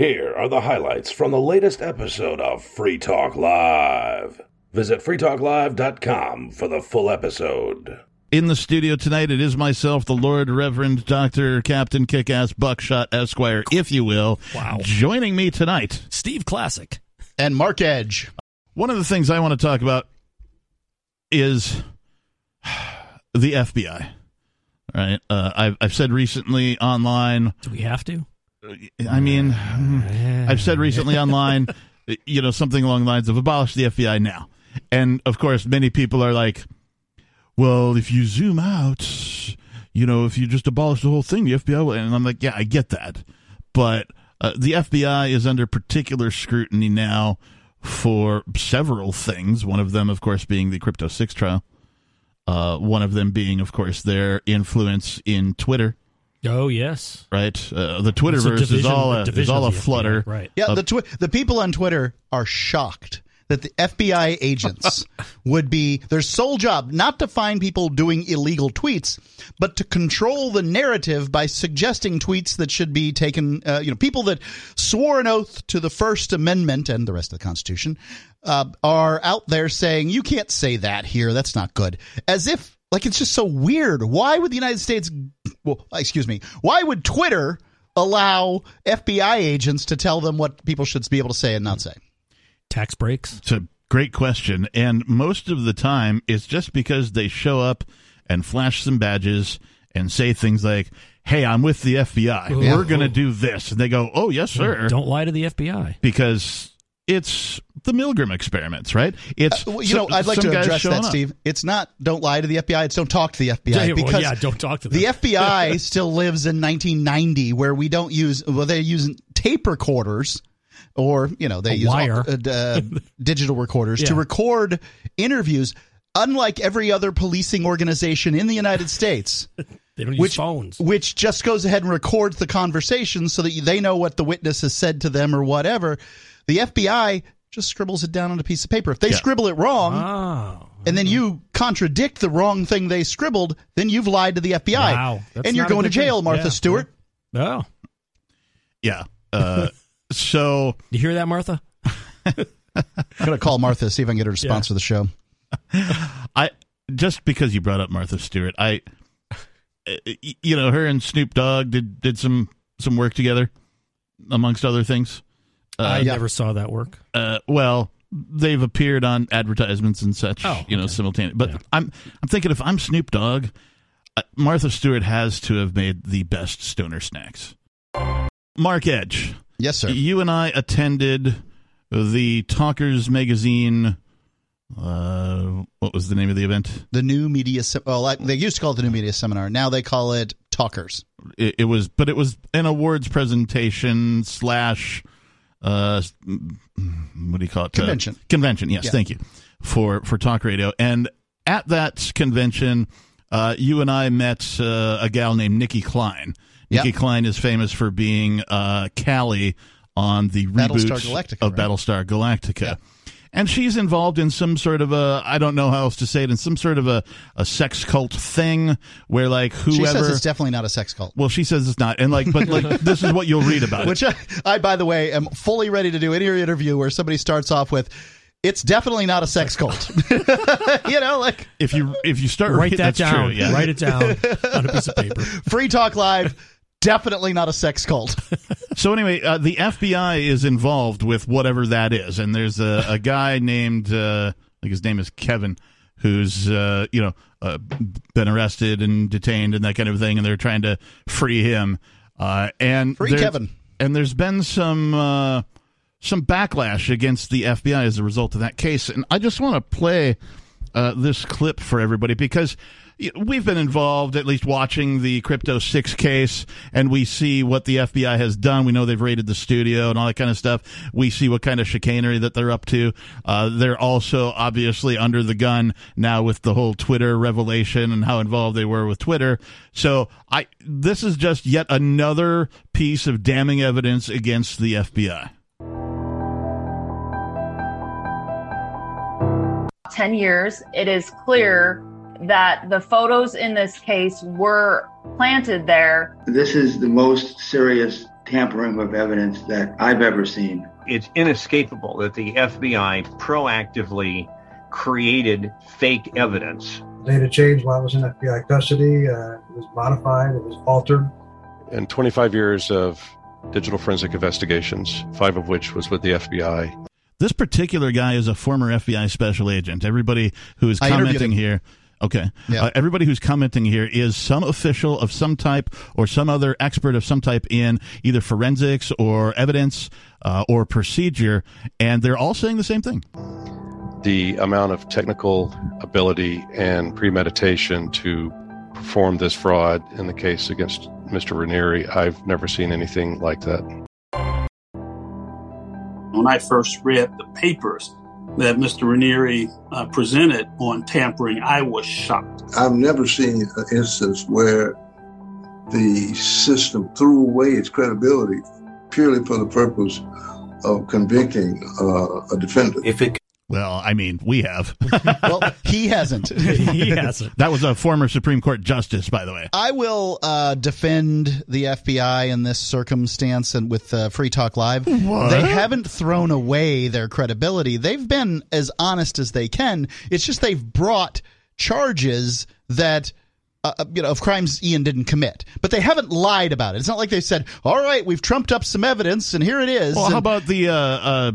Here are the highlights from the latest episode of Free Talk Live. Visit freetalklive.com for the full episode. In the studio tonight, it is myself, the Lord Reverend Dr. Captain Kickass Buckshot Esquire, if you will. Wow. Joining me tonight, Steve Classic. and Mark Edge. one of the things I want to talk about is the FBI. All right. Uh, I've, I've said recently online, Do we have to? I mean, I've said recently online, you know, something along the lines of abolish the FBI now. And of course, many people are like, well, if you zoom out, you know, if you just abolish the whole thing, the FBI will. And I'm like, yeah, I get that. But uh, the FBI is under particular scrutiny now for several things. One of them, of course, being the Crypto 6 trial. Uh, one of them being, of course, their influence in Twitter, Oh yes. right? Uh, the It's a Twitterverse is all a a, is all a of the FBI, flutter. right? Yeah, Uh, the twi- the people on Twitter are shocked that the FBI agents would be their sole job not to find people doing illegal tweets, but to control the narrative by suggesting tweets that should be taken. Uh, you know, people that swore an oath to the First Amendment and the rest of the Constitution uh, are out there saying you can't say that here. That's not good. As if like it's just so weird. Why would the United States? Well, excuse me. Why would Twitter? allow FBI agents to tell them what people should be able to say and not say. Tax breaks. It's a great question. And most of the time, it's just because they show up and flash some badges and say things like, hey, I'm with the FBI. Yeah. We're going to do this. And they go, oh, yes, sir. Don't lie to the FBI. Because it's the Milgram experiments, right? It's Uh, Well, you some- know, I'd like to address showing that, up. Steve. It's not don't lie to the FBI. It's don't talk to the FBI Yeah, well, because yeah, don't talk to them. the FBI still lives in 1990, where we don't use well, they use tape recorders. Or you know they A use wire. uh, uh, digital recorders to record interviews. Unlike every other policing organization in the United States, They don't use which phones. which just goes ahead and records the conversation so that they know what the witness has said to them or whatever. The FBI just scribbles it down on a piece of paper. If they Yeah. scribble it wrong, Oh. and then you contradict the wrong thing they scribbled, then you've lied to the FBI. Wow. That's and you're going to good thing. jail, Martha Yeah. Stewart. Oh. Yeah. Uh, so You hear that, Martha? I'm going to call Martha, see if I can get her to Yeah. sponsor the show. I just because you brought up Martha Stewart, I, uh, you know, her and Snoop Dogg did did some some work together, amongst other things. I yeah. never saw that work. Uh, well, they've appeared on advertisements and such, Oh, you know, okay. simultaneously. But Yeah. I'm I'm thinking if I'm Snoop Dogg, uh, Martha Stewart has to have made the best stoner snacks. Mark Edge, Yes, sir. you and I attended the Talkers Magazine. Uh, what was the name of the event? The new media, se- well, they used to call it the new media seminar. Now they call it Talkers. It, it was, but it was an awards presentation slash, uh, what do you call it? Uh, Convention. convention. Yes, Yeah. thank you for for talk radio. And at that convention, uh, you and I met uh, a gal named Nicki Clyne. Nicki Clyne is famous for being uh, Cally on the reboot Battlestar Galactica, of right? Battlestar Galactica. And she's involved in some sort of a I don't know how else to say it in some sort of a, a sex cult thing where like whoever She says it's definitely not a sex cult. well she says it's not and like but like this is what you'll read about it. Which I, I, by the way, am fully ready to do any interview where somebody starts off with, "It's definitely not a sex cult." you know, like if you if you start Write that that's down. true, yeah. Write it down on a piece of paper. Free Talk Live, definitely not a sex cult. So anyway, uh, the FBI is involved with whatever that is, and there's a, a guy named uh, like his name is Kevin, who's uh, you know uh, been arrested and detained and that kind of thing, and they're trying to free him. Uh, and Free Kevin. And there's been some uh, some backlash against the FBI as a result of that case, and I just want to play uh, this clip for everybody because we've been involved, at least watching the Crypto 6 case, and we see what the FBI has done. We know they've raided the studio and all that kind of stuff. We see what kind of chicanery that they're up to. Uh, they're also obviously under the gun now with the whole Twitter revelation and how involved they were with Twitter. So I this is just yet another piece of damning evidence against the FBI. 10 years, it is clear that the photos in this case were planted there. This is the most serious tampering with evidence that I've ever seen. It's inescapable that the FBI proactively created fake evidence. Data changed while I was in FBI custody. Uh, it was modified, it was altered. And 25 years of digital forensic investigations, five of which was with the FBI. This particular guy is a former FBI special agent. Everybody who is I interviewed commenting him. here. Okay. Yeah. Uh, everybody who's commenting here is some official of some type or some other expert of some type in either forensics or evidence uh, or procedure, and they're all saying the same thing. The amount of technical ability and premeditation to perform this fraud in the case against Mr. Raniere, I've never seen anything like that. When I first read the papers that Mr. Raniere uh, presented on tampering, I was shocked. I've never seen an instance where the system threw away its credibility purely for the purpose of convicting uh, a defendant. If it Well, I mean, we have. well, he hasn't. he hasn't. that was a former Supreme Court justice, by the way. I will uh, defend the FBI in this circumstance and with uh, Free Talk Live. What? They haven't thrown away their credibility. They've been as honest as they can. It's just they've brought charges that. Uh, you know, of crimes Ian didn't commit, but they haven't lied about it. It's not like they said, "All right, we've trumped up some evidence, and here it is." Well, And- how about the uh, uh,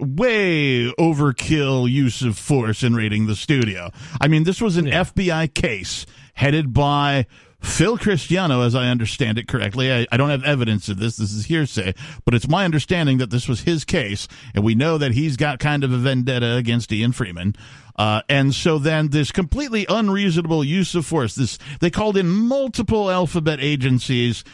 way overkill use of force in raiding the studio? I mean, this was an FBI case headed by Phil Cristiano, as I understand it correctly. I, I don't have evidence of this. This is hearsay, but it's my understanding that this was his case, and we know that he's got kind of a vendetta against Ian Freeman. Uh, and so then this completely unreasonable use of force, this they called in multiple alphabet agencies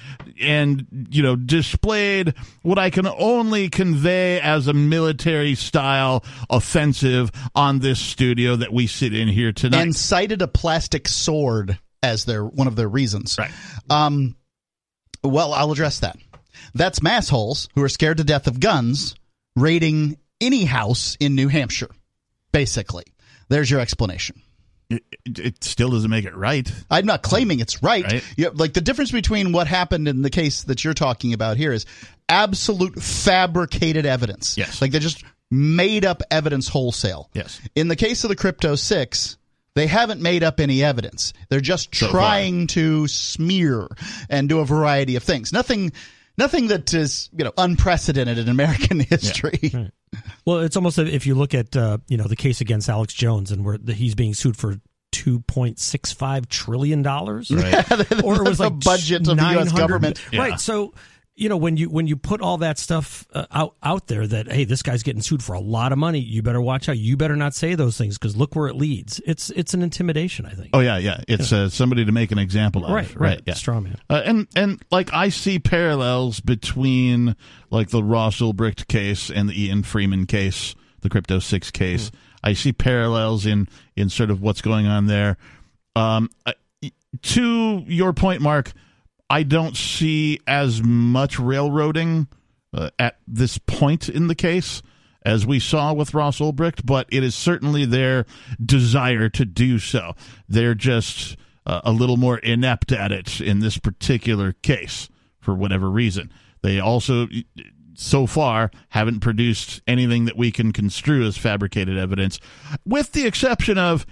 and, you know, displayed what I can only convey as a military style offensive on this studio that we sit in here tonight. and cited a plastic sword as their one of their reasons. Right. Um, well, I'll address that. That's massholes who are scared to death of guns raiding any house in New Hampshire. Basically, there's your explanation. it, it- still doesn't make it right. I'm not claiming it's right. Right. You- like the difference between what happened in the case that you're talking about here is absolute fabricated evidence. Yes. Like they just made up evidence wholesale. Yes. In the case of the Crypto 6, they haven't made up any evidence. They're just So far. trying to smear and do a variety of things. Nothing nothing that is, you know, unprecedented in American history. Well, it's almost if you look at uh, you know the case against Alex Jones and where the, he's being sued for two point six five trillion dollars, Right. or it was The like budget of the US government. Yeah. right? So you know when you when you put all that stuff uh, out out there that hey this guy's getting sued for a lot of money, you better watch out. You better not say those things because look where it leads. It's it's an intimidation, I think. Oh yeah, yeah. It's uh, somebody to make an example of. right, right, Yeah. straw man. Uh, and and like I see parallels between like the Ross Ulbricht case and the Ian Freeman case, the Crypto Six case. I see parallels in in sort of what's going on there. Um, to your point, Mark, I don't see as much railroading uh, at this point in the case as we saw with Ross Ulbricht, but it is certainly their desire to do so. They're just uh, a little more inept at it in this particular case for whatever reason. They also, so far, haven't produced anything that we can construe as fabricated evidence, with the exception of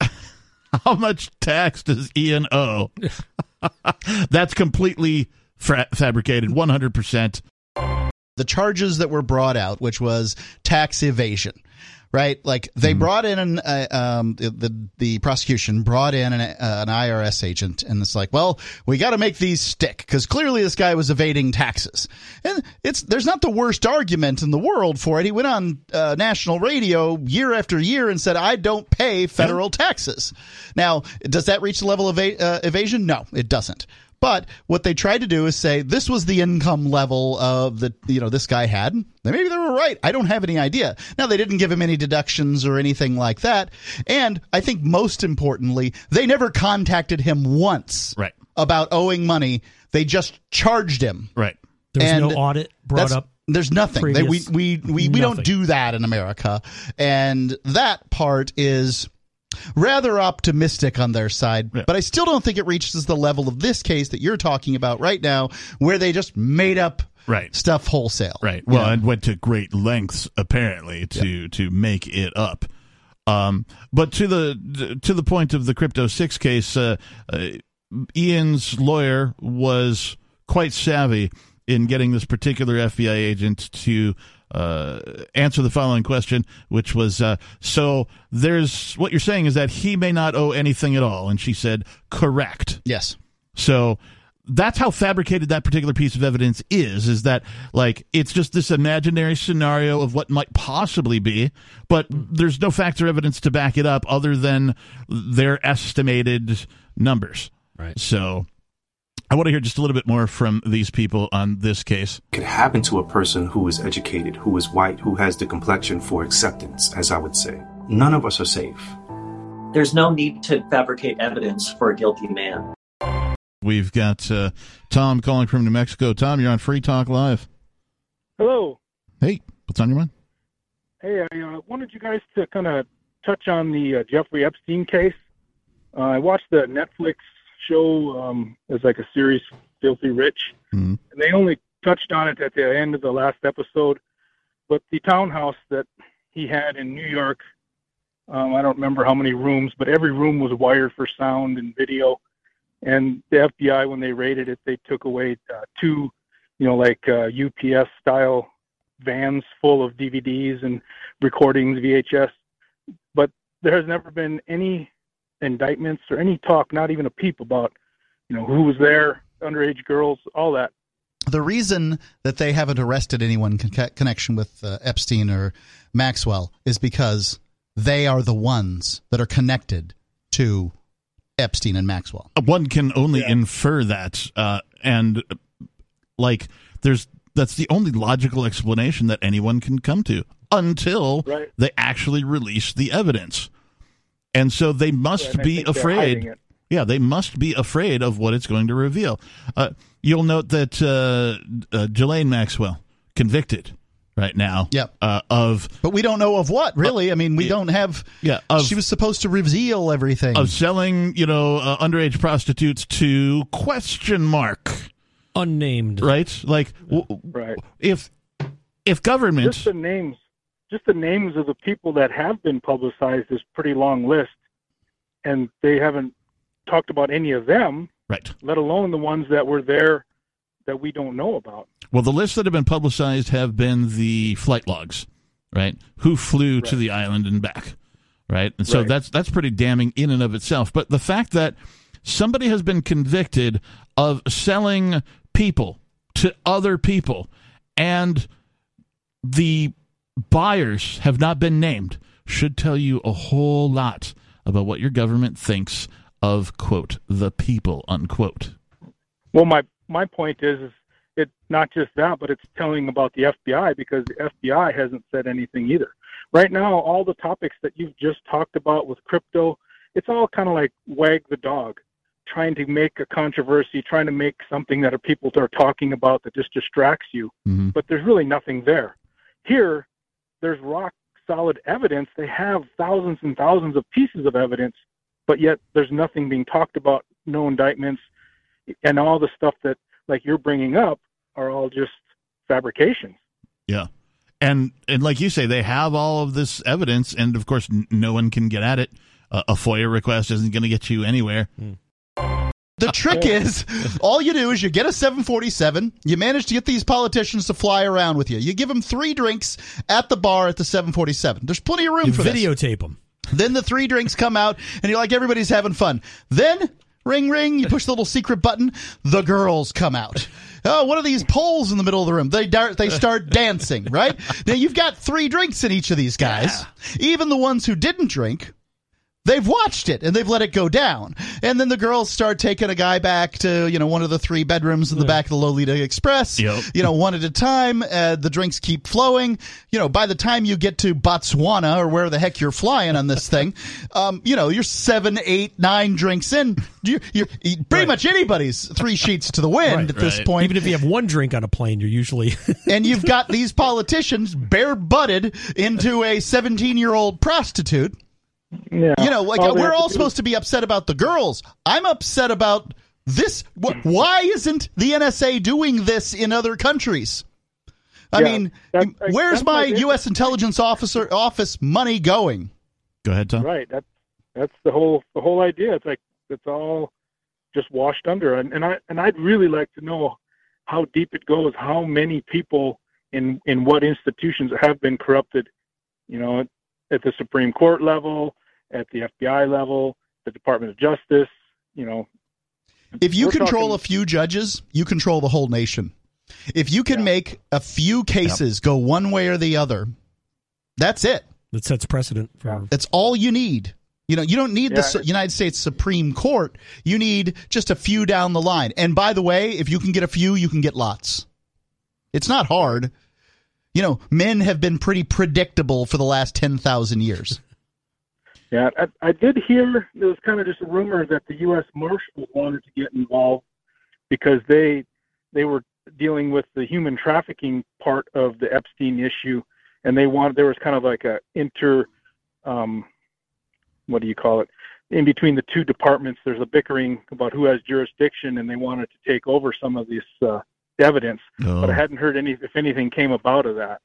how much tax does Ian owe? That's completely fra- fabricated, 100%. the charges that were brought out, which was tax evasion, right? Like they brought in an uh, um, the, the the prosecution brought in an, uh, an IRS agent, and it's like, well, we got to make these stick because clearly this guy was evading taxes, and it's there's not the worst argument in the world for it. He went on uh, national radio year after year and said, I don't pay federal taxes. Now, does that reach the level of eva- uh, evasion? No, it doesn't. But what they tried to do is say this was the income level of the you know this guy had. Maybe they were right. I don't have any idea. Now they didn't give him any deductions or anything like that. And I think most importantly, they never contacted him once Right. about owing money. They just charged him. Right. There was And no audit brought up. There's nothing. They, we previous- we we, we don't do that in America, and that part is rather optimistic on their side, but I still don't think it reaches the level of this case that you're talking about right now, where they just made up right. stuff wholesale. Right. Well, and went to great lengths apparently to to make it up. Um, but to the to the point of the crypto six case, uh, uh, Ian's lawyer was quite savvy in getting this particular FBI agent to uh, answer the following question, which was uh, so there's what you're saying is that he may not owe anything at all, and she said correct. Yes. So that's how fabricated that particular piece of evidence is is that like it's just this imaginary scenario of what might possibly be but there's no facts or evidence to back it up other than their estimated numbers right so i want to hear just a little bit more from these people on this case could happen to a person who is educated, who is white, who has the complexion for acceptance, as I would say. None of us are safe. There's no need to fabricate evidence for a guilty man. we've got uh, tom calling from new mexico tom you're on free talk live Hello. hey what's on your mind Hey, I uh, wanted you guys to kind of touch on the uh, Jeffrey Epstein case. Uh, I watched the Netflix show um, as like a series, Filthy Rich, Mhm. and they only touched on it at the end of the last episode. But the townhouse that he had in New York, um, I don't remember how many rooms, but every room was wired for sound and video. And the FBI, when they raided it, they took away uh, two, you know, like uh, UPS style vans full of DVDs and recordings, VHS. But there has never been any indictments or any talk, not even a peep about, you know, who was there, underage girls, all that. The reason that they haven't arrested anyone in con- connection with uh, Epstein or Maxwell is because they are the ones that are connected to Epstein and Maxwell. one can only infer that uh, and uh, like there's that's the only logical explanation that anyone can come to until Right. they actually release the evidence and so they must Yeah, be think they're hiding afraid yeah they must be afraid of what it's going to reveal uh, you'll note that uh, uh, Ghislaine Maxwell convicted right now Yep. uh, of But we don't know of what, really. I mean, we don't have. Yeah, of- she was supposed to reveal everything. of selling you know uh, underage prostitutes to question mark unnamed right like w- Right. if if government Just the names, just the names of the people that have been publicized is pretty long list, and they haven't talked about any of them, right. let alone the ones that were there that we don't know about. well the lists that have been publicized have been the flight logs right? Who flew to the island and back right? And so Right. that's that's pretty damning in and of itself. But the fact that somebody has been convicted of selling people to other people and the buyers have not been named should tell you a whole lot about what your government thinks of quote the people unquote Well, my my point is, is it's not just that, but it's telling about the FBI because the FBI hasn't said anything either. Right now, all the topics that you've just talked about with crypto, it's all kind of like wag the dog, trying to make a controversy, trying to make something that people are talking about that just distracts you. Mhm. But there's really nothing there. Here, there's rock solid evidence. They have thousands and thousands of pieces of evidence, but yet there's nothing being talked about, no indictments, and all the stuff that like you're bringing up are all just fabrications. Yeah. And and like you say, they have all of this evidence, and of course, n- no one can get at it. Uh, a FOIA request isn't going to get you anywhere. The trick is, all you do is you get a 747. You manage to get these politicians to fly around with you. You give them three drinks at the bar at the 747. There's plenty of room You for this. videotape them. Then the three drinks come out, and you're like, everybody's having fun. Then, ring, ring, you push the little secret button, the girls come out. Oh, what are these poles in the middle of the room? They dart, they start dancing, right? Now you've got three drinks in each of these guys. Even the ones who didn't drink, they've watched it and they've let it go down. And then the girls start taking a guy back to, you know, one of the three bedrooms in the back of the Lolita Express. Yep. You know, one at a time. Uh, the drinks keep flowing. You know, by the time you get to Botswana or where the heck you're flying on this thing, um, you know, you're seven, eight, nine drinks in. You're, you're pretty much anybody's three sheets to the wind at this Right. point. Even if you have one drink on a plane, you're usually and you've got these politicians bare butted into a 17 year old prostitute Yeah. You know, like All we're have to all do supposed to be upset about the girls. I'm upset about this. Wh- Why isn't the NSA doing this in other countries? I Yeah, mean, that- where's that's my my U.S. intelligence officer office money going? Go ahead, Tom. Right. That's that's the whole the whole idea. It's like it's all just washed under, and, and I and I'd really like to know how deep it goes. How many people in in what institutions have been corrupted? You know, at the Supreme Court level, at the FBI level, the Department of Justice. You know, If you control talking- a few judges, you control the whole nation. If you can make a few cases go one way or the other, that's it. That sets precedent for. That's all you need. You know, you don't need the Yeah. Su- United States Supreme Court. You need just a few down the line. And by the way, if you can get a few, you can get lots. It's not hard. You know, men have been pretty predictable for the last 10,000 years. Yeah, I, I did hear there was kind of just a rumor that the U.S. Marshals wanted to get involved because they they were dealing with the human trafficking part of the Epstein issue, and they wanted there was kind of like a inter, um, what do you call it? In between the two departments, there's a bickering about who has jurisdiction, and they wanted to take over some of this uh, evidence. Oh. But I hadn't heard any if anything came about of that.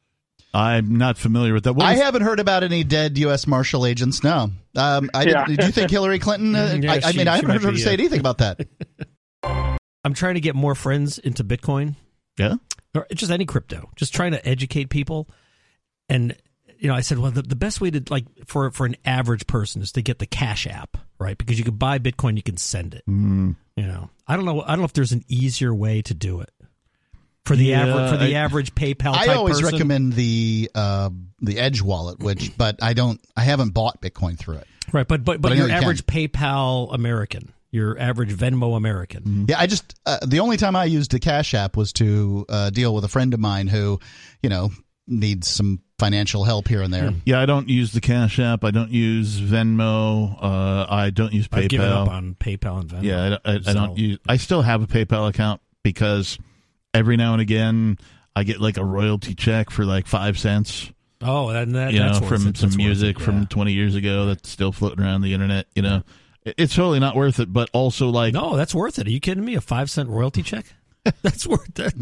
I'm not familiar with that. What I was- haven't heard about any dead U.S. Marshal agents. No. Um, I Yeah. did, did you think Hillary Clinton? Uh, Yeah, I, I she- mean, I haven't heard her say anything about that. I'm trying to get more friends into Bitcoin. Yeah. Or just any crypto. Just trying to educate people. And you know, I said, well, the, the best way to like for for an average person is to get the Cash app, right? Because you can buy Bitcoin, you can send it. Mm. You know, I don't know. I don't know if there's an easier way to do it for the Yeah, average for the I- average PayPal. I always person. recommend the uh, the Edge wallet, which, but I don't. I haven't bought Bitcoin through it. right, but but but, But your you can. average PayPal American, your average Venmo American. Yeah, I just uh, the only time I used the Cash App was to uh, deal with a friend of mine who, you know, needs some financial help here and there. Yeah, I don't use the Cash App. I don't use Venmo. Uh, I don't use PayPal. I've given up on PayPal and Venmo. Yeah, I, don't- I, I don't use. I still have a PayPal account because every now and again I get like a royalty check for like five cents. Oh, and that, you know, from it. some That's music it, from 20 years ago that's still floating around the internet. You know, it's totally not worth it. But also, like, No, that's worth it. Are you kidding me? A five cent royalty check? That's worth it.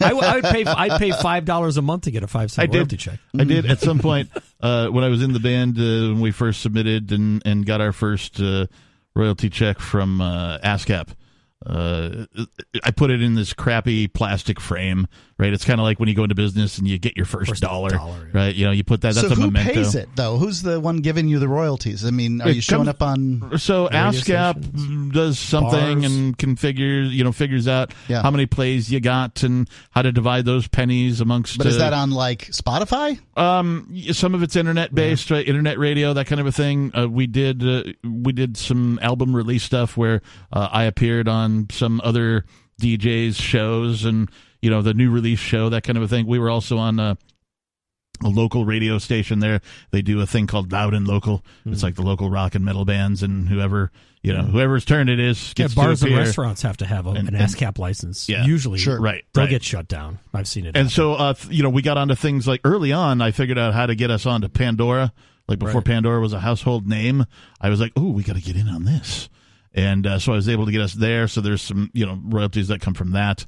I, would- I would pay. I'd pay five dollars a month to get a five cent did. royalty check. I did at some point uh, when I was in the band uh, when we first submitted and and got our first uh, royalty check from uh, ASCAP. Uh, I put it in this crappy plastic frame, right? It's kind of like when you go into business and you get your first, First dollar, dollar, right? You know, you put that. That's so a who memento. pays it though? Who's the one giving you the royalties? I mean, are It you showing comes- up on? So radio ASCAP stations? does something Bars? and configures, you know, figures out Yeah. how many plays you got and how to divide those pennies amongst. But is uh, that on like Spotify? Um, some of it's internet based, right? Internet radio, that kind of a thing. Uh, we did uh, we did some album release stuff where uh, I appeared on some other DJs shows and you know the new release show, that kind of a thing. We were also on. Uh, a local radio station there. They do a thing called Loud and Local. It's Hmm. like the local rock and metal bands, and whoever you know, whoever's turn it is Yeah, bars and restaurants have to have a, And- an and- ASCAP license. Yeah, usually, sure. Right, They'll right. get shut down. I've seen it. And so, uh, you know, we got onto things like early on. I figured out how to get us onto Pandora. Like before Right. Pandora was a household name, I was like, "Oh, we got to get in on this," and uh, so I was able to get us there. So there's some, you know, royalties that come from that.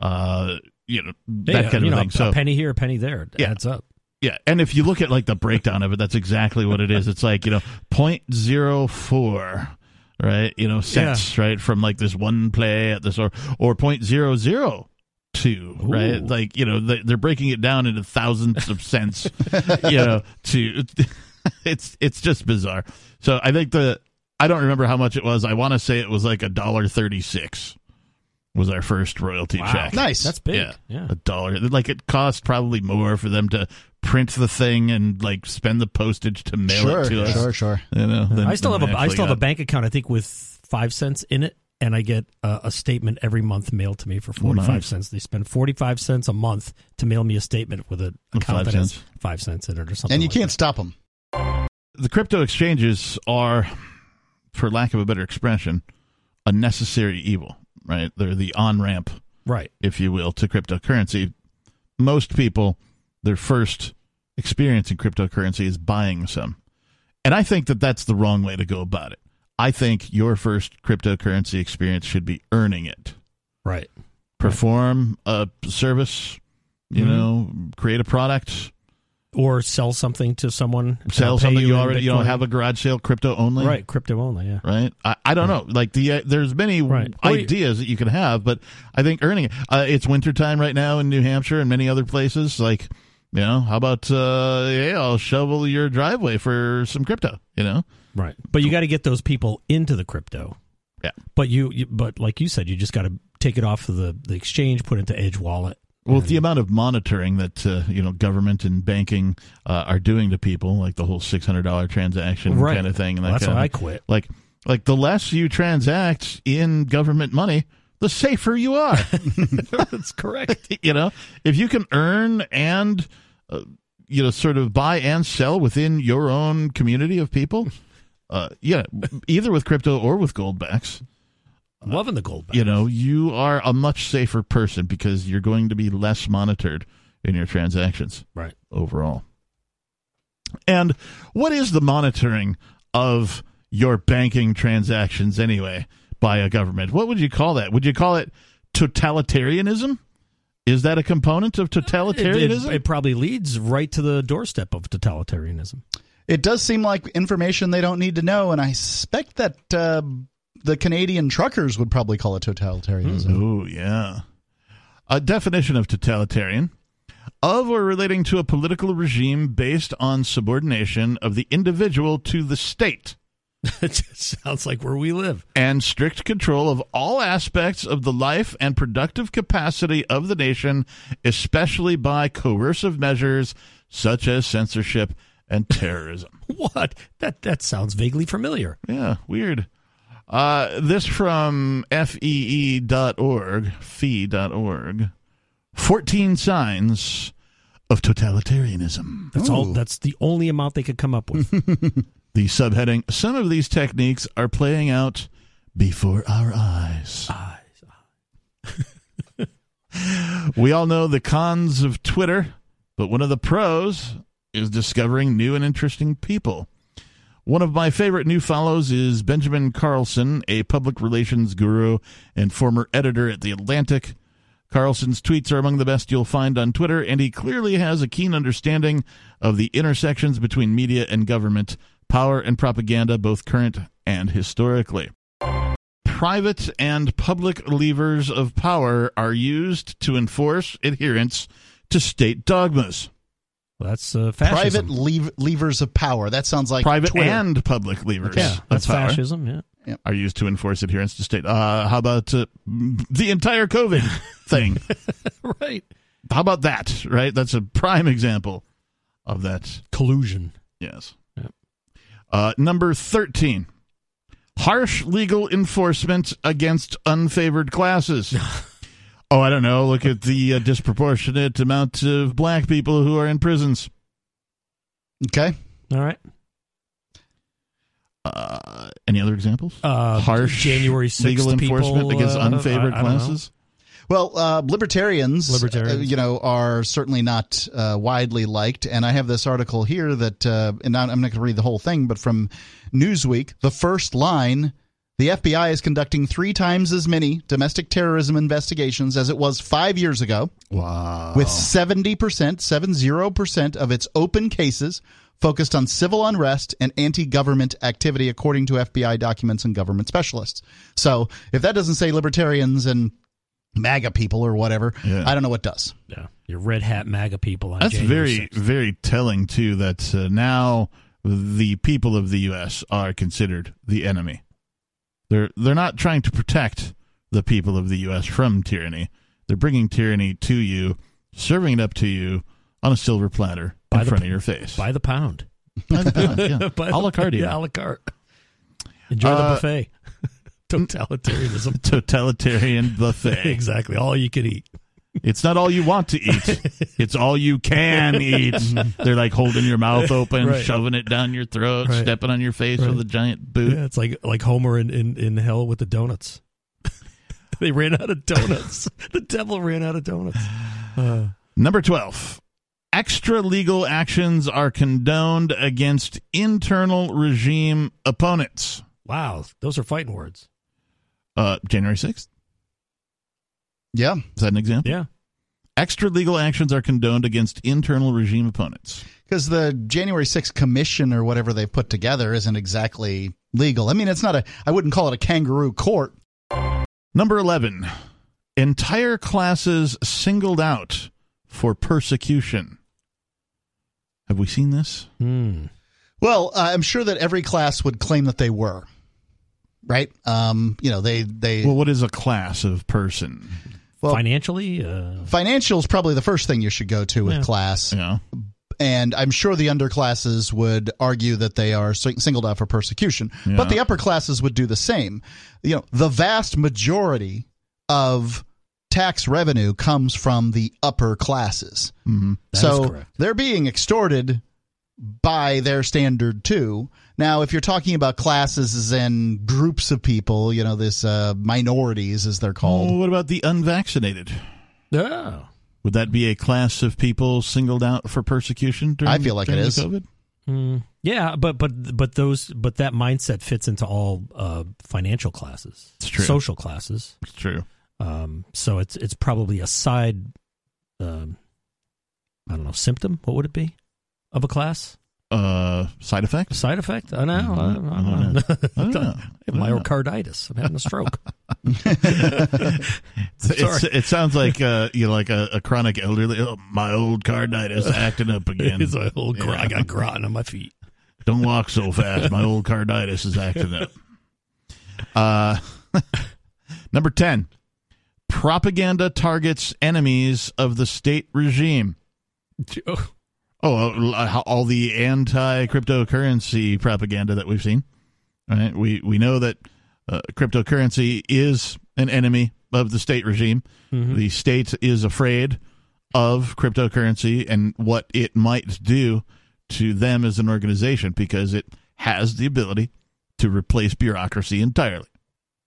Uh, you know, that Yeah, kind of know, thing. So a penny here, a penny there. It Yeah. adds up. yeah, and if you look at like the breakdown of it, that's exactly what it is. It's like you know, point zero four, right? You know, cents, right, from like this one play at this or or point zero zero two, right? Like you know, they, they're breaking it down into thousands of cents, you know, to it's it's just bizarre. So I think the I don't remember how much it was. I want to say it was like a dollar thirty six. Was our first royalty Wow. check? Nice. That's big. Yeah, Yeah. a dollar. Like it cost probably more for them to print the thing and like spend the postage to mail Sure, it to us. sure, sure. You know, than- I still have a I actually still have a bank account. I think with five cents in it, and I get a, a statement every month mailed to me for forty five nice. cents. They spend forty five cents a month to mail me a statement with an account five that has cents. five cents in it or something. And you like can't that. stop them. the crypto exchanges are, for lack of a better expression, a necessary evil. Right? They're the on ramp, right? if you will, to cryptocurrency. Most people, their first experience in cryptocurrency is buying some. And I think that that's the wrong way to go about it. I think your first cryptocurrency experience should be earning it. Right. Perform a service, you Mhm. know, create a product, Or sell something to someone. sell something you in already you don't have a garage sale crypto only. Right, crypto only, yeah. Right. I, I don't know. Like the uh, there's many you- ideas that you can have, but I think earning it. Uh, it's wintertime right now in New Hampshire and many other places. Like, you know, how about uh, yeah, I'll shovel your driveway for some crypto. You know. Right. But you got to get those people into the crypto. Yeah. But you, you but like you said, you just got to take it off of the, the exchange, put it into Edge Wallet. Well, with the amount of monitoring that uh, you know government and banking uh, are doing to people, like the whole six hundred dollar transaction Right. kind of thing, and that Well, that's kind why of I quit. Like, like the less you transact in government money, the safer you are. That's correct. you know, if you can earn and uh, you know sort of buy and sell within your own community of people, uh, yeah, either with crypto or with gold backs. Loving the gold. You know, you are a much safer person because you're going to be less monitored in your transactions. Right. Overall. And what is the monitoring of your banking transactions anyway by a government? What would you call that? Would you call it totalitarianism? Is that a component of It, it- totalitarianism? it probably leads right to the doorstep of totalitarianism. It does seem like information they don't need to know, and I suspect that uh, the Canadian truckers would probably call it totalitarianism. Oh, yeah. A definition of totalitarian of or relating to a political regime based on subordination of the individual to the state it just sounds like where we live. and strict control of all aspects of the life and productive capacity of the nation, especially by coercive measures such as censorship and terrorism. What? That that sounds vaguely familiar. Yeah, weird. Uh, this from fee.org, fee.org. 14 signs of totalitarianism. That's all. That's the only amount they could come up with. The subheading Some of these techniques are playing out before our eyes. eyes. we all know the cons of Twitter, but one of the pros is discovering new and interesting people. One of my favorite new follows is Benjamin Carlson, a public relations guru and former editor at The Atlantic. Carlson's tweets are among the best you'll find on Twitter, and he clearly has a keen understanding of the intersections between media and government, power and propaganda, both current and historically. Private and public levers of power are used to enforce adherence to state dogmas. Well, that's uh, fascism. Private lev- levers of power. That sounds like Private Twitter. and public levers Yeah, of that's power fascism. Yeah. are used to enforce adherence to state. Uh, how about uh, the entire COVID thing? right. How about that? Right, that's a prime example of that Collusion. Yes. Uh, number 13. Harsh legal enforcement against unfavored classes. oh, I don't know. Look at the uh, disproportionate amount of black people who are in prisons. Okay. All right. Uh, any other examples? Uh, Harsh January 6th legal enforcement people, against uh, unfavored I- I classes. Well, uh, libertarians, Libertarians. uh, you know, are certainly not uh, widely liked. And I have this article here that, uh, and I'm not going to read the whole thing, but from Newsweek, the first line. The FBI is conducting three times as many domestic terrorism investigations as it was five years ago. Wow. with 70%, 70% of its open cases focused on civil unrest and anti government activity, according to FBI documents and government specialists. So if that doesn't say libertarians and MAGA people or whatever, Yeah. I don't know what does. Yeah. Your red hat MAGA people. On That's January very, 6th. very telling, too, that uh, now the people of the U.S. are considered the enemy. They're they're not trying to protect the people of the U.S. from tyranny. They're bringing tyranny to you, serving it up to you on a silver platter By in front p- of your face. By the pound. By the pound, yeah. By a la carte. Yeah, a la carte. Enjoy the Uh, buffet. Totalitarianism. Totalitarian buffet. exactly. All you can eat. It's not all you want to eat. It's all you can eat. They're like holding your mouth open, Right. shoving it down your throat, Right. stepping on your face Right. with a giant boot. Yeah, it's like like Homer in, in, in hell with the donuts. they ran out of donuts. the devil ran out of donuts. Uh, Number 12. extra legal actions are condoned against internal regime opponents. Wow, those are fighting words. Uh, January 6th. Yeah. Is that an example? Yeah. Extra legal actions are condoned against internal regime opponents. Because the January 6th commission or whatever they put together isn't exactly legal. I mean, it's not a, I wouldn't call it a kangaroo court. Number 11. Entire classes singled out for persecution. Have we seen this? Hmm. Well, uh, I'm sure that every class would claim that they were. Right? Um, you know, they they Well, what is a class of person? Well- Financially, uh, financial is probably the first thing you should go to with Yeah. class. Yeah. And I'm sure the underclasses would argue that they are sing- singled out for persecution, Yeah. but the upper classes would do the same. You know, the vast majority of tax revenue comes from the upper classes. Mm-hmm. That is so correct. they're being extorted by their standard too. Now, if you're talking about classes and groups of people, you know, this uh, minorities as they're called. Oh, what about the unvaccinated? oh. Would that be a class of people singled out for persecution? During, I feel like it during is. COVID? Hmm. yeah, but but but those but that mindset fits into all uh, financial classes, It's true. social classes. It's true. Um, so it's it's probably a side, um, I don't know, symptom. What would it be of a class? Uh, side effect? side effect? I know. I, I I don't don't know. know. I don't know. I don't know. Myocarditis. I'm having a stroke. It's, it sounds like uh, you know, like a, a chronic elderly. Oh, my old carditis acting up again. It's a whole gr- Yeah. I got gratin on my feet. Don't walk so fast. My old carditis is acting up. Uh, number 10. Propaganda targets enemies of the state regime. Oh, uh, all the anti cryptocurrency propaganda that we've seen. Right? We we know that uh, cryptocurrency is an enemy of the state regime. Mhm. The state is afraid of cryptocurrency and what it might do to them as an organization because it has the ability to replace bureaucracy entirely.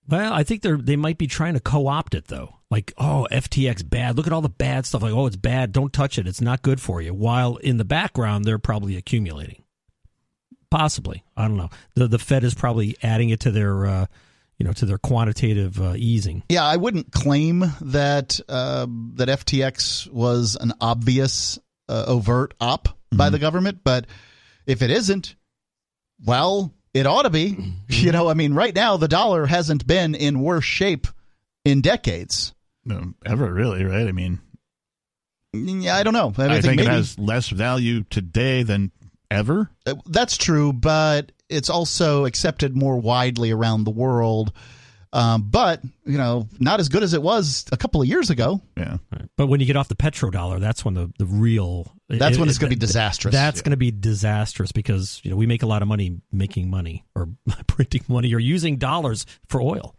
Well, I think they're they might be trying to co-opt it though. Like, oh, FTX bad. Look at all the bad stuff. Like, oh, it's bad. Don't touch it. It's not good for you. While in the background, they're probably accumulating. Possibly, I don't know. The the Fed is probably adding it to their, uh, you know, to their quantitative uh, easing. Yeah, I wouldn't claim that uh, that FTX was an obvious uh, overt op by the government, but if it isn't, well, it ought to be. You know, I mean, right now the dollar hasn't been in worse shape in decades. No, ever really, right? I mean, Yeah, I don't know. I, I, mean, I think, it maybe- has less value today than ever. Uh, That's true, but it's also accepted more widely around the world. Um, but you know, not as good as it was a couple of years ago. Yeah. But when you get off the petrodollar, that's when the, the real That's when it's gonna be disastrous. That's Yeah. going to be disastrous because you know we make a lot of money making money or printing money or using dollars for oil.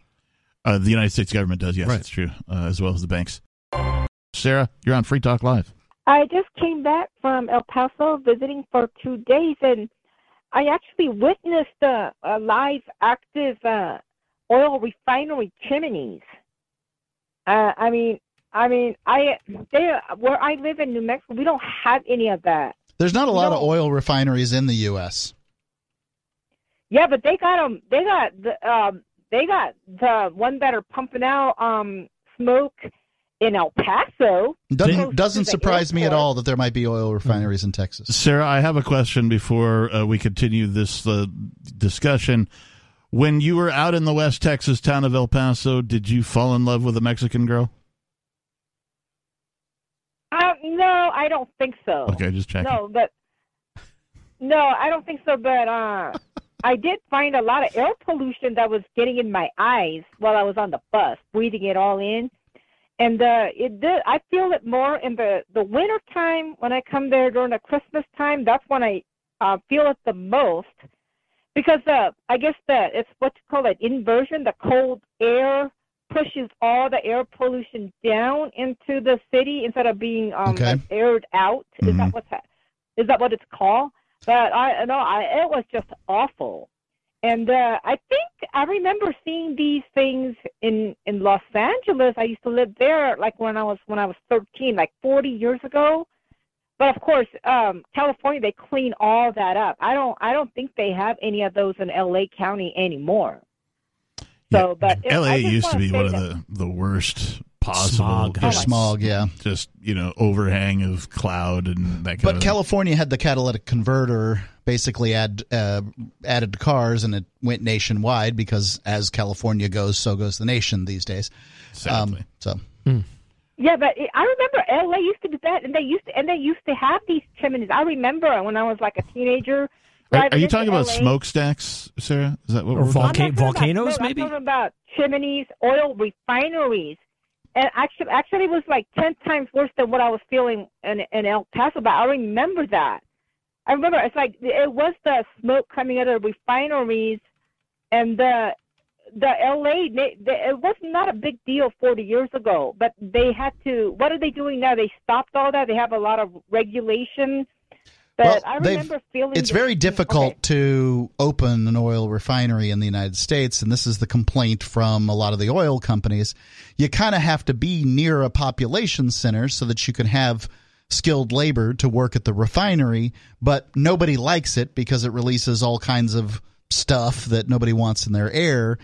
Uh, the United States government does, yes, Right. it's true, uh, as well as the banks. Sarah, you're on Free Talk Live. I just came back from El Paso visiting for two days, and I actually witnessed a, a live active uh, oil refinery chimneys. Uh, I mean, I mean, I they where I live in New Mexico, we don't have any of that. There's not a lot of oil refineries in the U.S. Yeah, but they got them. They got the um, they got the one that are pumping out um smoke in El Paso. Doesn't doesn't the surprise me at all that there might be oil refineries in Texas. Sarah, I have a question before uh, we continue this uh, discussion. When you were out in the West Texas town of El Paso, did you fall in love with a Mexican girl? Uh, no, I don't think so. Okay, just checking. No, but no, I don't think so. But uh, I did find a lot of air pollution that was getting in my eyes while I was on the bus, breathing it all in. And uh, it did. I feel it more in the the winter time when I come there during the Christmas time. That's when I uh, feel it the most because uh, I guess that it's what you call it inversion. The cold air pushes all the air pollution down into the city instead of being um, Okay. like aired out. Is Mhm. that what's that? Is that what it's called? But I no, I it was just awful. And uh, I think I remember seeing these things in in Los Angeles. I used to live there, like when I was when I was 13, like 40 years ago. But of course, um, California they clean all that up. I don't I don't think they have any of those in L.A. County anymore. So, but it- L.A. Used to be one of that- the the worst possible Smog. There's smog, yeah. just you know overhang of cloud and that kind But of But California had the catalytic converter basically add uh, added to cars, and it went nationwide because as California goes, so goes the nation these days. Um, so Yeah, but I remember LA used to do that, and they used to, and they used to have these chimneys. I remember when I was like a teenager. Are, are you talking about LA. smokestacks, Sarah? Is that what Or we're volca- talking I'm volcanoes, about, maybe? I'm talking about chimneys, oil refineries, and actually, actually, it was like ten times worse than what I was feeling in in El Paso. But I remember that. I remember it's like it was the smoke coming out of the refineries, and the the LA. They, they, it was not a big deal 40 years ago, but they had to. What are they doing now? They stopped all that. They have a lot of regulation. But Well, I remember feeling it's very difficult to open an oil refinery in the United States, and this is the complaint from a lot of the oil companies. You kind of have to be near a population center so that you can have skilled labor to work at the refinery, but nobody likes it because it releases all kinds of stuff that nobody wants in their air.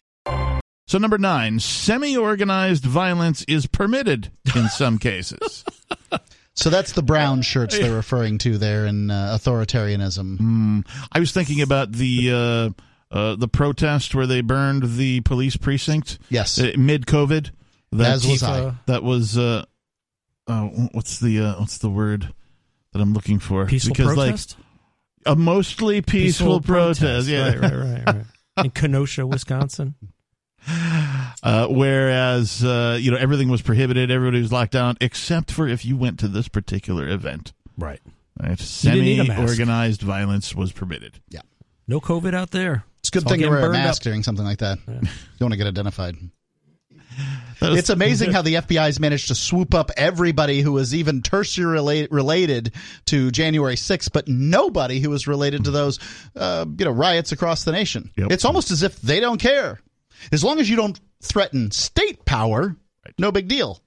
So number nine, semi-organized violence is permitted in some cases. So that's the brown shirts they're referring to there in uh, authoritarianism. Mm, I was thinking about the uh, uh, the protest where they burned the police precinct. Yes, uh, mid COVID. As was I. That was uh, uh, what's the uh, what's the word that I'm looking for? Peaceful because protest? like a mostly peaceful, protest. Yeah, Right, right, right, right. In Kenosha, Wisconsin. Uh, whereas uh, you know everything was prohibited, everybody was locked down, except for if you went to this particular event. Right. Right. You didn't need a mask. Semi-organized violence was permitted. Yeah. No COVID out there. It's a good all thing to wear a burned up. mask during something like that. You don't want to get identified. was- It's amazing how the FBI has managed to swoop up everybody who was even tertiary rela- related to January 6th, but nobody who was related to those, uh, you know, riots across the nation. It's almost as if they don't care. As long as you don't threaten state power, no big deal.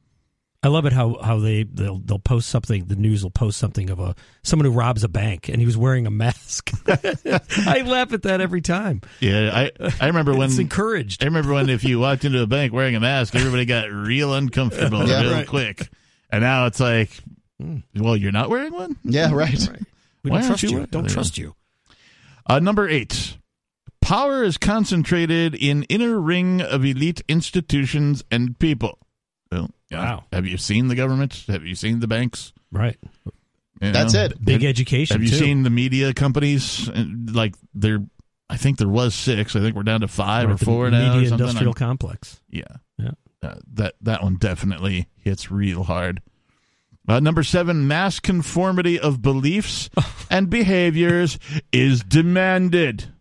I love it how how they they'll they'll post something. The news will post something of a someone who robs a bank and he was wearing a mask. I laugh at that every time. Yeah, I I remember when It's encouraged. I remember when if you walked into a bank wearing a mask, everybody got real uncomfortable Yeah. real Right. quick. And now it's like, well, you're not wearing one. Yeah, right. We Why don't aren't trust you. wearing- Don't trust you. Uh, number eight, power is concentrated in inner ring of elite institutions and people. Well. Wow. Have you seen the government? Have you seen the banks? Right. You That's know? it. Big Have- education. Have you too. seen the media companies? And, Like there, I think there was six. I think we're down to five Right, or the four now. Media industrial I'm- complex. Yeah, Yeah. Uh, that that one definitely hits real hard. Uh, number seven, mass conformity of beliefs and behaviors is demanded.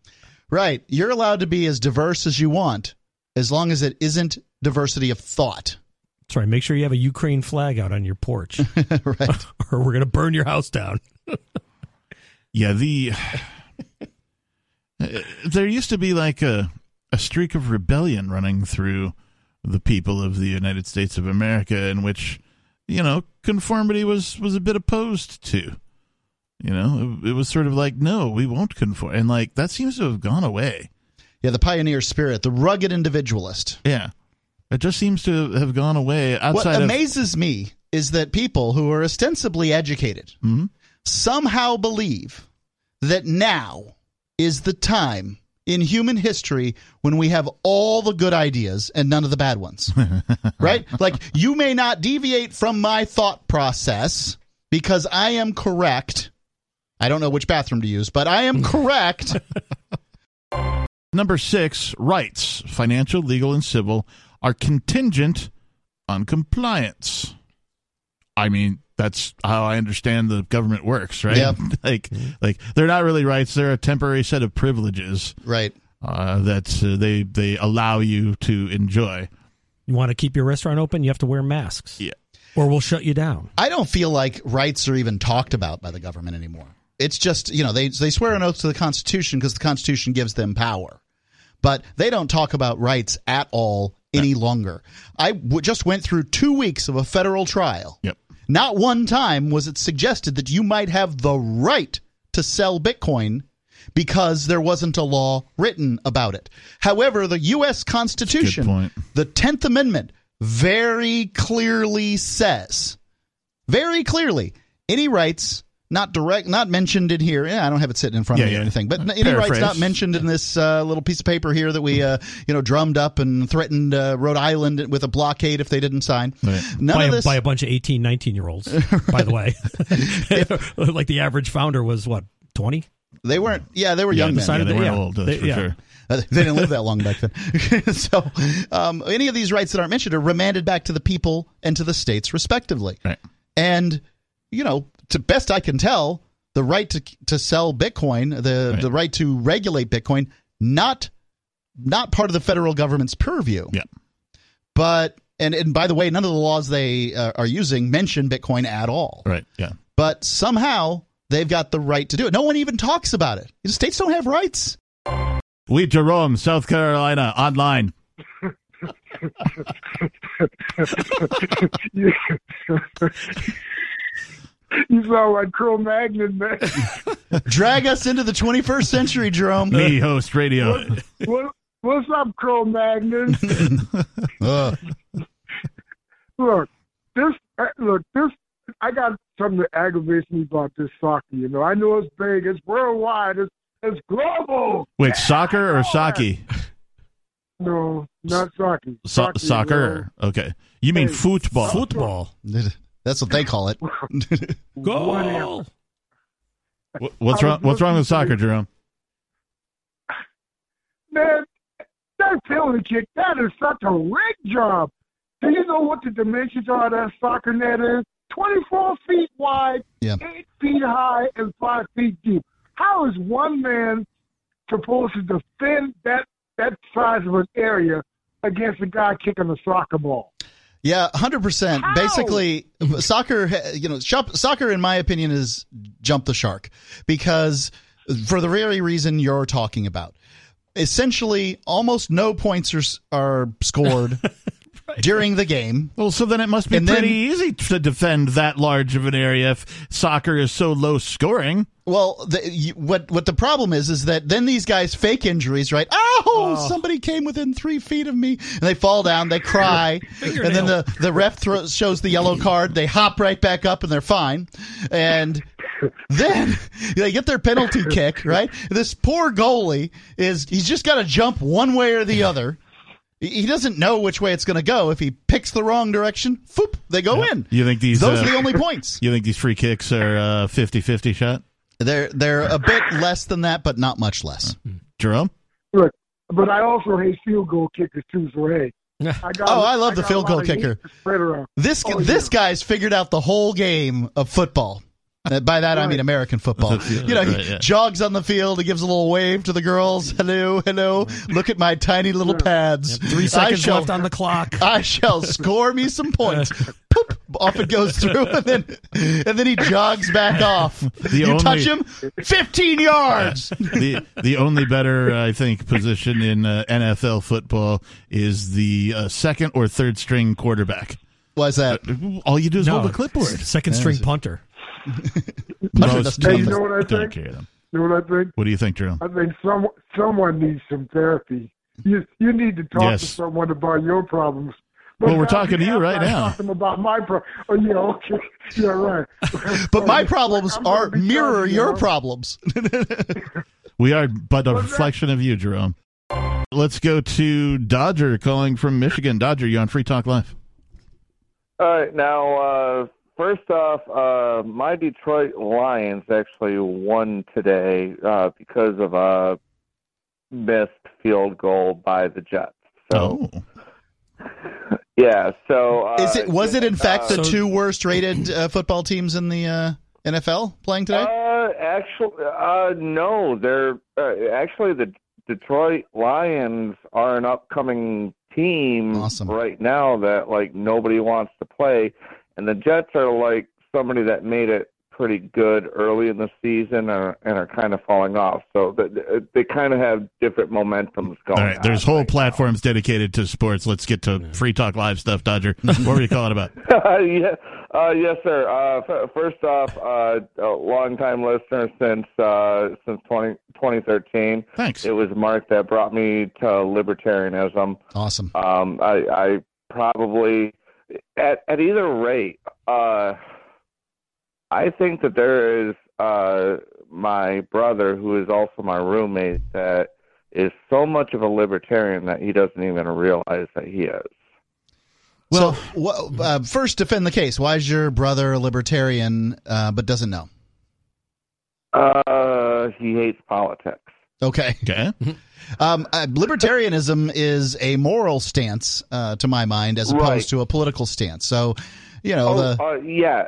Right. You're allowed to be as diverse as you want as long as it isn't diversity of thought. That's right. Make sure you have a Ukraine flag out on your porch, right. or we're going to burn your house down. Yeah, the uh, there used to be like a a streak of rebellion running through the people of the United States of America, in which you know conformity was was a bit opposed to. You know, it, it was sort of like, no, we won't conform, and like that seems to have gone away. Yeah, the pioneer spirit, the rugged individualist. Yeah, it just seems to have gone away What outside of. amazes me is that people who are ostensibly educated Mhm. somehow believe that now is the time in human history when we have all the good ideas and none of the bad ones. right? Like, you may not deviate from my thought process because I am correct. I don't know which bathroom to use, but I am correct. Number six, rights, financial, legal, and civil, are contingent on compliance. I mean, that's how I understand the government works, right? Yep. like, like they're not really rights; they're a temporary set of privileges, right? Uh, that uh, they they allow you to enjoy. You want to keep your restaurant open, you have to wear masks. Yeah. Or we'll shut you down. I don't feel like rights are even talked about by the government anymore. It's just, you know, they they swear an oath to the Constitution because the Constitution gives them power. But they don't talk about rights at all any longer. I w- just went through 2 weeks of a federal trial. Yep. Not one time was it suggested that you might have the right to sell Bitcoin because there wasn't a law written about it. However, the U.S. Constitution, the 10th Amendment, very clearly says, very clearly, any rights not direct, not mentioned in here. Yeah, I don't have it sitting in front Yeah, of me yeah. or anything, but any Paraphrase. rights not mentioned in this uh, little piece of paper here that we, uh, you know, drummed up and threatened uh, Rhode Island with a blockade if they didn't sign. None by, of a, this by a bunch of 18, 19 year olds, by the way. like the average founder was what, 20? They weren't. Yeah, they were Yeah, young men. decided they that- weren't yeah. old, They- for yeah. sure. Uh, they didn't live that long back then. so, um, any of these rights that aren't mentioned are remanded back to the people and to the states, respectively. Right. And, you know, to best I can tell, the right to to sell Bitcoin, the the right to regulate Bitcoin, not not part of the federal government's purview. Yeah. But and and by the way, none of the laws they uh, are using mention Bitcoin at all. Right. Yeah. But somehow they've got the right to do it. No one even talks about it. The states don't have rights. We Jerome, South Carolina, online. you, you sound like Cro Magnon, man. Drag us into the 21st century, Jerome. Me host radio. what, what's up, Cro Magnon? Ugh. look, this, uh, look, this. I got something that aggravates me about this soccer. You know, I know it's big, it's worldwide, it's it's global. Wait, soccer or saki? No, not soccer. So- Soccer, soccer. Okay. You mean Hey, football? Football. That's what they call it. Goal. Wh- What's wrong? What's wrong with soccer, Jerome? Man, that penalty kick, that is such a rig job. Do you know what the dimensions are of that soccer net is? 24 feet wide, Yeah. 8 feet high, and 5 feet deep. How is one man supposed to defend that, that size of an area against a guy kicking a soccer ball? Yeah, hundred percent. Basically, soccer. You know, shop, soccer, in my opinion, is jump the shark because for the very reason you're talking about. Essentially, almost no points are are scored during the game. Well, so then it must be And then- pretty easy to defend that large of an area if soccer is so low scoring. Well, the, you, what what the problem is is that then these guys fake injuries, right? Oh, somebody came within three feet of me, and they fall down, they cry, and then the the ref thro- shows the yellow card. They hop right back up, and they're fine. And then they get their penalty kick, right? This poor goalie is he's just got to jump one way or the other. He he doesn't know which way it's going to go. If he picks the wrong direction, foop, they go in. You think these? Those uh, are the only points. You think these free kicks are uh, 50-50 shot? They're they're a bit less than that, but not much less. Jerome? Look, but I also hate field goal kickers too, so hey. I got, Oh, I love the field goal lot of heat kicker. to Spread around. This Oh, this guy's figured out the whole game of football. Uh, By that I mean American football. You know, he Right, yeah. jogs on the field, he gives a little wave to the girls. Hello, hello. Look at my tiny little pads. Three I seconds shall- left on the clock. I shall score me some points. Poop, off it goes through, and then and then he jogs back off. The you only- touch him, fifteen yards. the the only better I think position in uh, NFL football is the uh, second or third string quarterback. Why is that? All you do is No, hold a clipboard. Second string punter. Most Hey, you know what I don't think? carry them. You know what I think? What do you think, Jerome? I think some someone needs some therapy. You you need to talk Yes. to someone about your problems. But Well, we're talking to you right I now. Talk to them about my problem. Oh, yeah, okay, yeah, right. But my problems I'm are mirror talking, you your know? problems. We are but a reflection of you, Jerome. Let's go to Dodger calling from Michigan. Dodger, you on Free Talk Live? All right, now uh, first off, uh, my Detroit Lions actually won today uh, because of a missed field goal by the Jets. So, yeah. So uh, Is it was it in fact the uh, two worst rated uh, football teams in the uh, NFL playing today? Uh, actually, uh, no. They're uh, actually the Detroit Lions are an upcoming team right now that like nobody wants to play, and the Jets are like somebody that made it pretty good early in the season and, and are kind of falling off. So they, they kind of have different momentums going. All right, there's whole platforms dedicated to sports. Let's get to Free Talk Live stuff, Dodger. what were you calling about? yeah, uh, yes, sir. Uh, f- first off, uh, a long-time listener since uh, since 20, 2013. Thanks. It was Mark that brought me to libertarianism. Awesome. Um, I, I probably at at either rate, uh, I think that there is uh, my brother who is also my roommate that is so much of a libertarian that he doesn't even realize that he is. Well, so, uh, first defend the case. Why is your brother a libertarian uh, but doesn't know? Uh, he hates politics. Okay. Okay. Um, uh, libertarianism is a moral stance, uh, to my mind, as opposed Right. to a political stance. So, you know, oh, the uh, yeah.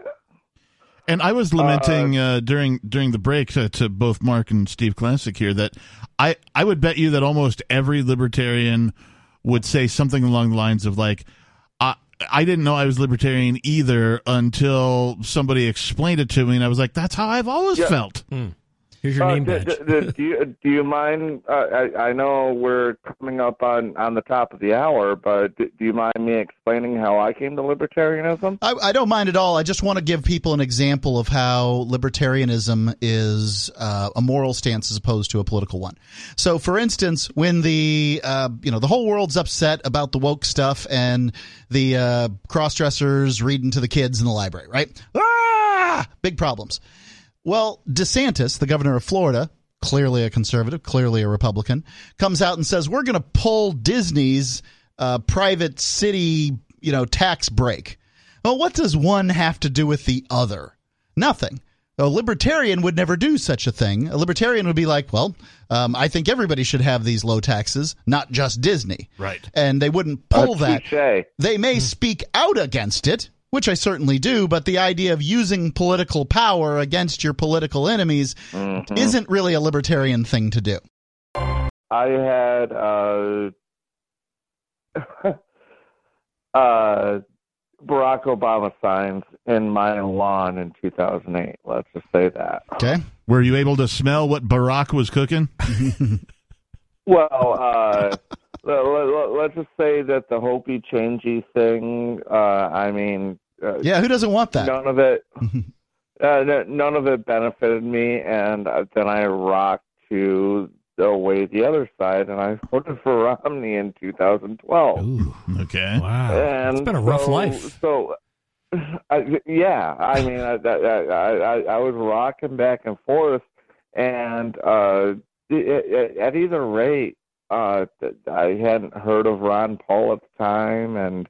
And I was lamenting uh, during during the break to, to both Mark and Steve Classic here that I I would bet you that almost every libertarian would say something along the lines of like I I didn't know I was libertarian either until somebody explained it to me and I was like that's how I've always Yeah. felt. Here's your Uh, name d- badge. d- d- do you do you mind? Uh, I I know we're coming up on on the top of the hour, but d- do you mind me explaining how I came to libertarianism? I, I don't mind at all. I just want to give people an example of how libertarianism is uh, a moral stance as opposed to a political one. So, for instance, when the uh, you know the whole world's upset about the woke stuff and the uh, cross dressers reading to the kids in the library, right? Ah, big problems. Well, DeSantis, the governor of Florida, clearly a conservative, clearly a Republican, comes out and says we're going to pull Disney's uh, private city, you know, tax break. Well, what does one have to do with the other? Nothing. A libertarian would never do such a thing. A libertarian would be like, well, um, I think everybody should have these low taxes, not just Disney. Right. And they wouldn't pull Uh, that. touche. They may speak out against it, which I certainly do, but the idea of using political power against your political enemies Mhm. isn't really a libertarian thing to do. I had uh, uh, Barack Obama signs in my lawn in 2008. Let's just say that. Okay. Were you able to smell what Barack was cooking? Well, uh, let, let, let's just say that the Hopi changey thing. Uh, I mean, uh, Yeah, who doesn't want that? none of it. uh, n- none of it benefited me, and uh, then I rocked to away the other side, and I voted for Romney in 2012. Okay. Wow. And It's been a rough so- life. So, I, yeah, I mean, I, I, I, I was rocking back and forth, and uh, at, at either rate, uh, I hadn't heard of Ron Paul at the time, and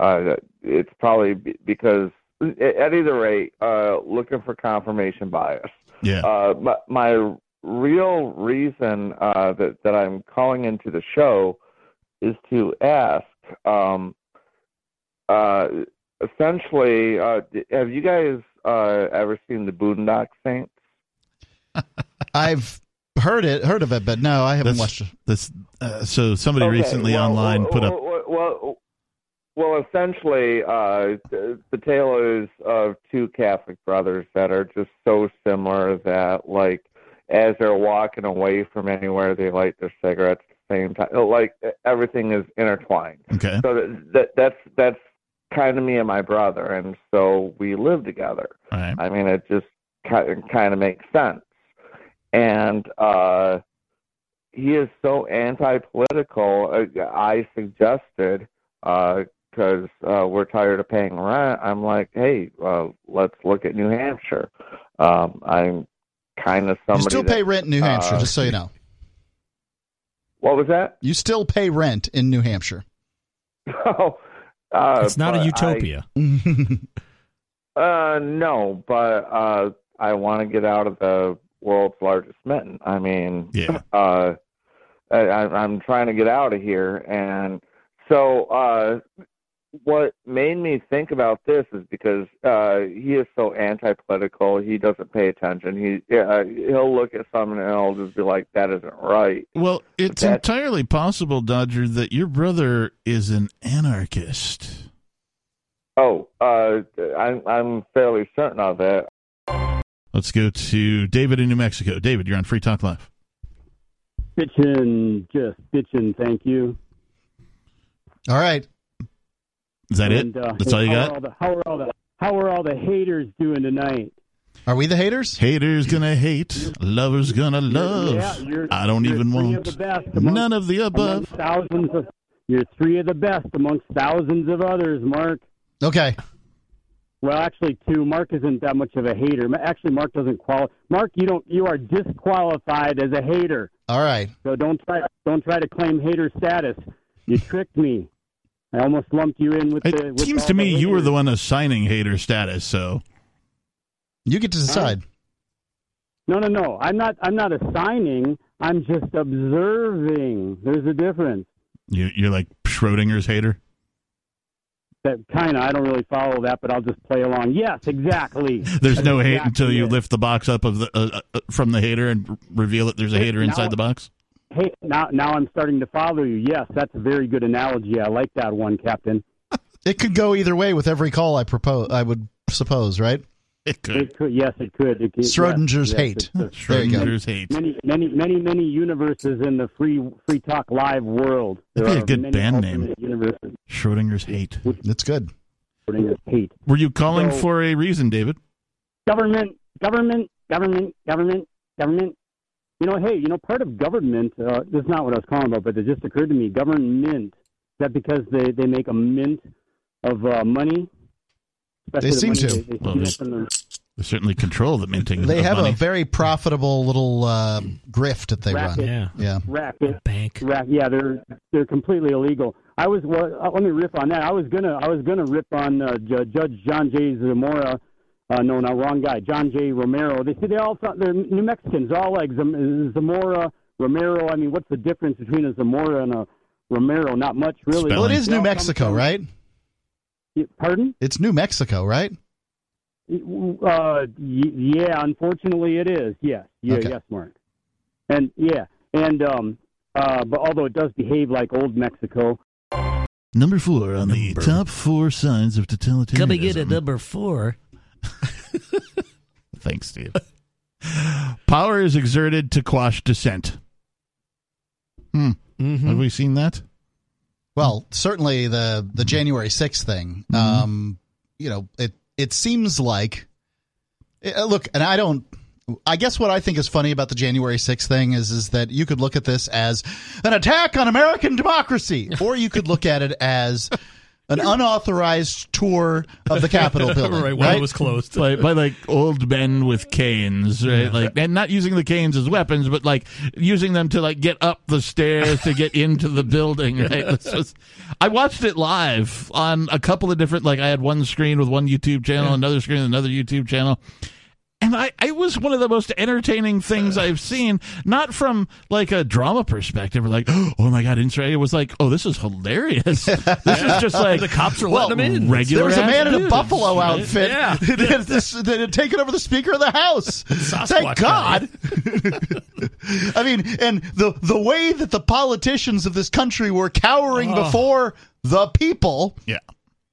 uh, it's probably because at either rate, uh, looking for confirmation bias. Yeah. Uh, my, my real reason uh, that that I'm calling into the show is to ask. Um, uh, essentially, uh, have you guys uh, ever seen the Boondock Saints? I've heard it, heard of it, but no, I haven't That's- watched it. This uh, so somebody Okay, recently well, online well, put up Well, well, well essentially, uh, the, tale is of two Catholic brothers that are just so similar that, like, as they're walking away from anywhere, they light their cigarettes at the same time. Like everything is intertwined. Okay. So that, that that's that's kind of me and my brother, and so we live together. Right. I mean, it just kind kind of makes sense. And uh, he is so anti-political. Uh, I suggested because uh, we're tired of paying rent. I'm like, hey, uh, let's look at New Hampshire. Um, I'm kind of somebody. You still that- pay rent in New Hampshire, uh, just so you know. What was that? You still pay rent in New Hampshire. Oh, uh, it's not a but I- utopia. Uh, no, but uh, I want to get out of the world's largest mitten. I mean, yeah. uh, I, I- I'm trying to get out of here, and so uh, what made me think about this is because uh, he is so anti-political. He doesn't pay attention. He uh, he'll look at something and he'll just be like, "That isn't right." Well, it's That- entirely possible, Dodger, that your brother is an anarchist. Oh, uh, I'm I'm fairly certain of it. Let's go to David in New Mexico. David, you're on Free Talk Live. Bitchin', just bitchin', thank you. All right. Is that And, it? uh, That's all you how got? Are all the, how, are all the, how are all the haters doing tonight? Are we the haters? Haters gonna hate, lovers gonna love. Yeah, you're- I don't even want of best amongst- none of the above. Thousands of, you're three of the best amongst thousands of others, Mark. Okay. Well, actually, two. Mark isn't that much of a hater. Actually, Mark doesn't qualify. Mark, you don't. You are disqualified as a hater. All right. So don't try. Don't try to claim hater status. You tricked me. I almost lumped you in with the. It With seems to the me you were the one assigning hater status, so You get to decide. No, no, no. I'm not. I'm not assigning. I'm just observing. There's a difference. you, you're like Schrodinger's hater. That kind of. I don't really follow that, but I'll just play along. Yes, exactly. There's no That's hate until exactly you it. lift the box up of the uh, uh, from the hater and r- reveal that there's a hater Now- inside the box. Hey, now now I'm starting to follow you. Yes, that's a very good analogy. I like that one, Captain. It could go either way with every call I propose. I would suppose, right? It could. It could, yes, it could. It could Schrodinger's yes, yes, hate. it's- There you go. Schrodinger's hate. Many, many, many, many universes in the free free talk live world. There That'd be a good band name. Universes. Schrodinger's hate. That's good. Schrodinger's hate. Were you calling So- for a reason, David? Government, government, government, government, government. You know, hey, you know, part of government. Uh, this is not what I was calling about, but it just occurred to me. Government. Is that because they they make a mint of uh, money? They Especially seem the to. They, they Well, steal they- They certainly control the minting. They of have money. a very profitable little uh, grift that they Racket. run. Yeah. Yeah. racket Bank. Rack, yeah, they're they're completely illegal. I was well, uh, let me riff on that. I was gonna I was gonna rip on uh, Ju- Judge John J. Zamora. Uh, no, no, wrong guy. John J. Romero. They say they all thought they're New Mexicans. All like Zam- Zamora, Romero. I mean, what's the difference between a Zamora and a Romero? Not much, really. Well, it is New Mexico, from- right? Pardon? It's New Mexico, right? Uh, yeah, unfortunately, it is. Yes, yeah, Okay. yes, Mark. And yeah, and um, uh, but although it does behave like old Mexico, Number four on the top four signs of totalitarianism. Come and get a number four. Thanks, Steve. Power is exerted to quash dissent. Hmm. Mm-hmm. Have we seen that? Well, certainly the the January sixth thing. Um, you know, it it seems like uh, look, and I don't. I guess what I think is funny about the January sixth thing is is that you could look at this as an attack on American democracy, or you could look at it as an unauthorized tour of the Capitol building. right while it was closed. by, by like old men with canes, right? Like, and not using the canes as weapons, but like using them to like get up the stairs to get into the building. Right? This was, I watched it live on a couple of different. Like, I had one screen with one YouTube channel, another screen with another YouTube channel. And I, it was one of the most entertaining things uh. I've seen, not from like a drama perspective or like, oh my God. It was like, oh, this is hilarious. This is just like the cops are Well, letting them in. regular There was a man in a buffalo right? outfit Yeah. that, this, that had taken over the Speaker of the House. Thank God. I mean, and the the way that the politicians of this country were cowering Oh. before the people, Yeah.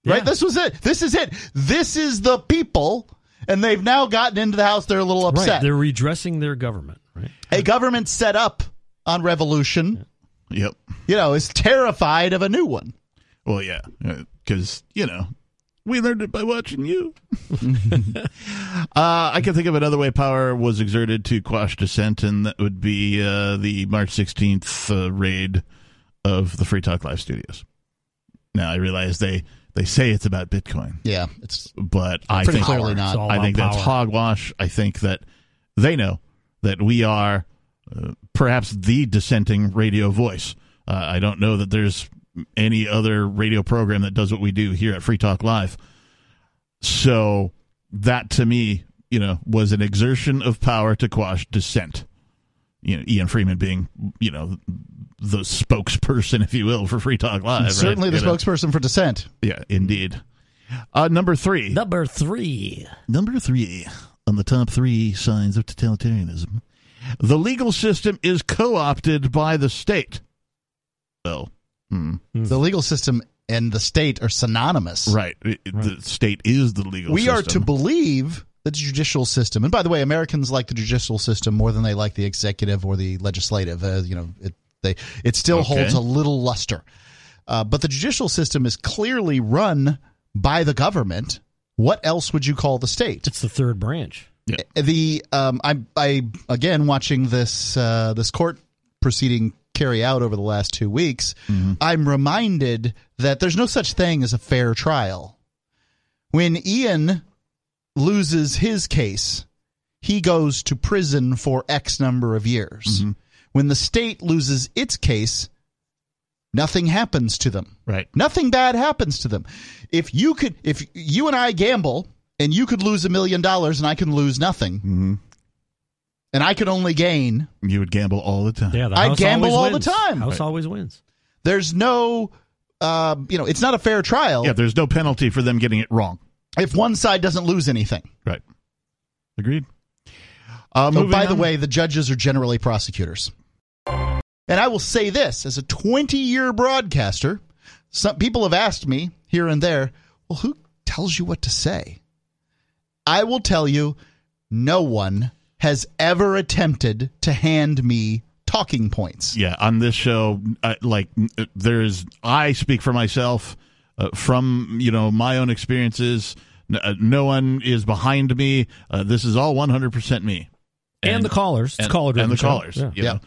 right? Yeah. This was it. This is it. This is the people, and they've now gotten into the House. They're a little Right, upset. they're redressing their government. Right. a government set up on revolution, Yep. you know, is terrified of a new one. Well, yeah, because you know we learned it by watching you. uh, I can think of another way power was exerted to quash dissent, and that would be uh, the March sixteenth uh, raid of the Free Talk Live studios. Now I realize they they say it's about Bitcoin, Yeah, it's but I Pretty think clearly It's not. all I about think that's power. hogwash. I think that they know that we are uh, perhaps the dissenting radio voice. Uh, I don't know that there's any other radio program that does what we do here at Free Talk Live. So that to me, you know, was an exertion of power to quash dissent. You know, Ian Freeman being, you know, the spokesperson, if you will, for Free Talk Live. right? certainly the You know? spokesperson for dissent. Yeah, indeed. Uh, number three. Number three. Number three on the top three signs of totalitarianism. The legal system is co opted by the state. Well, hmm. The legal system and the state are synonymous. right. It- The state is the legal we system. are to believe the judicial system, and by the way, Americans like the judicial system more than they like the executive or the legislative. Uh, you know, it they it still Okay. holds a little luster, uh, but the judicial system is clearly run by the government. What else would you call the state? It's the third branch. The um, I I again watching this uh, this court proceeding carry out over the last two weeks. I'm reminded that there's no such thing as a fair trial. When Ian loses his case, he goes to prison for X number of years. When the state loses its case, nothing happens to them. Right. Nothing bad happens to them. If you could, if you and I gamble and you could lose a million dollars and I can lose nothing, Mm-hmm. and I could only gain, You would gamble all the time. Yeah, the I gamble all wins. the time. House always wins. there's no, uh, you know, it's not a fair trial. Yeah, there's no penalty for them getting it wrong. if one side doesn't lose anything. Right. Agreed. Uh, Oh, moving by the way, the judges are generally prosecutors. And I will say this as a 20 year broadcaster, some people have asked me here and there, well, who tells you what to say? I will tell you, no one has ever attempted to hand me talking points. Yeah, on this show, uh, like uh, there's, I speak for myself uh, from you know my own experiences. N- uh, no one is behind me. Uh, this is all 100 percent me, And the callers. It's and, caller-driven and the show. callers. Yeah. you Yeah.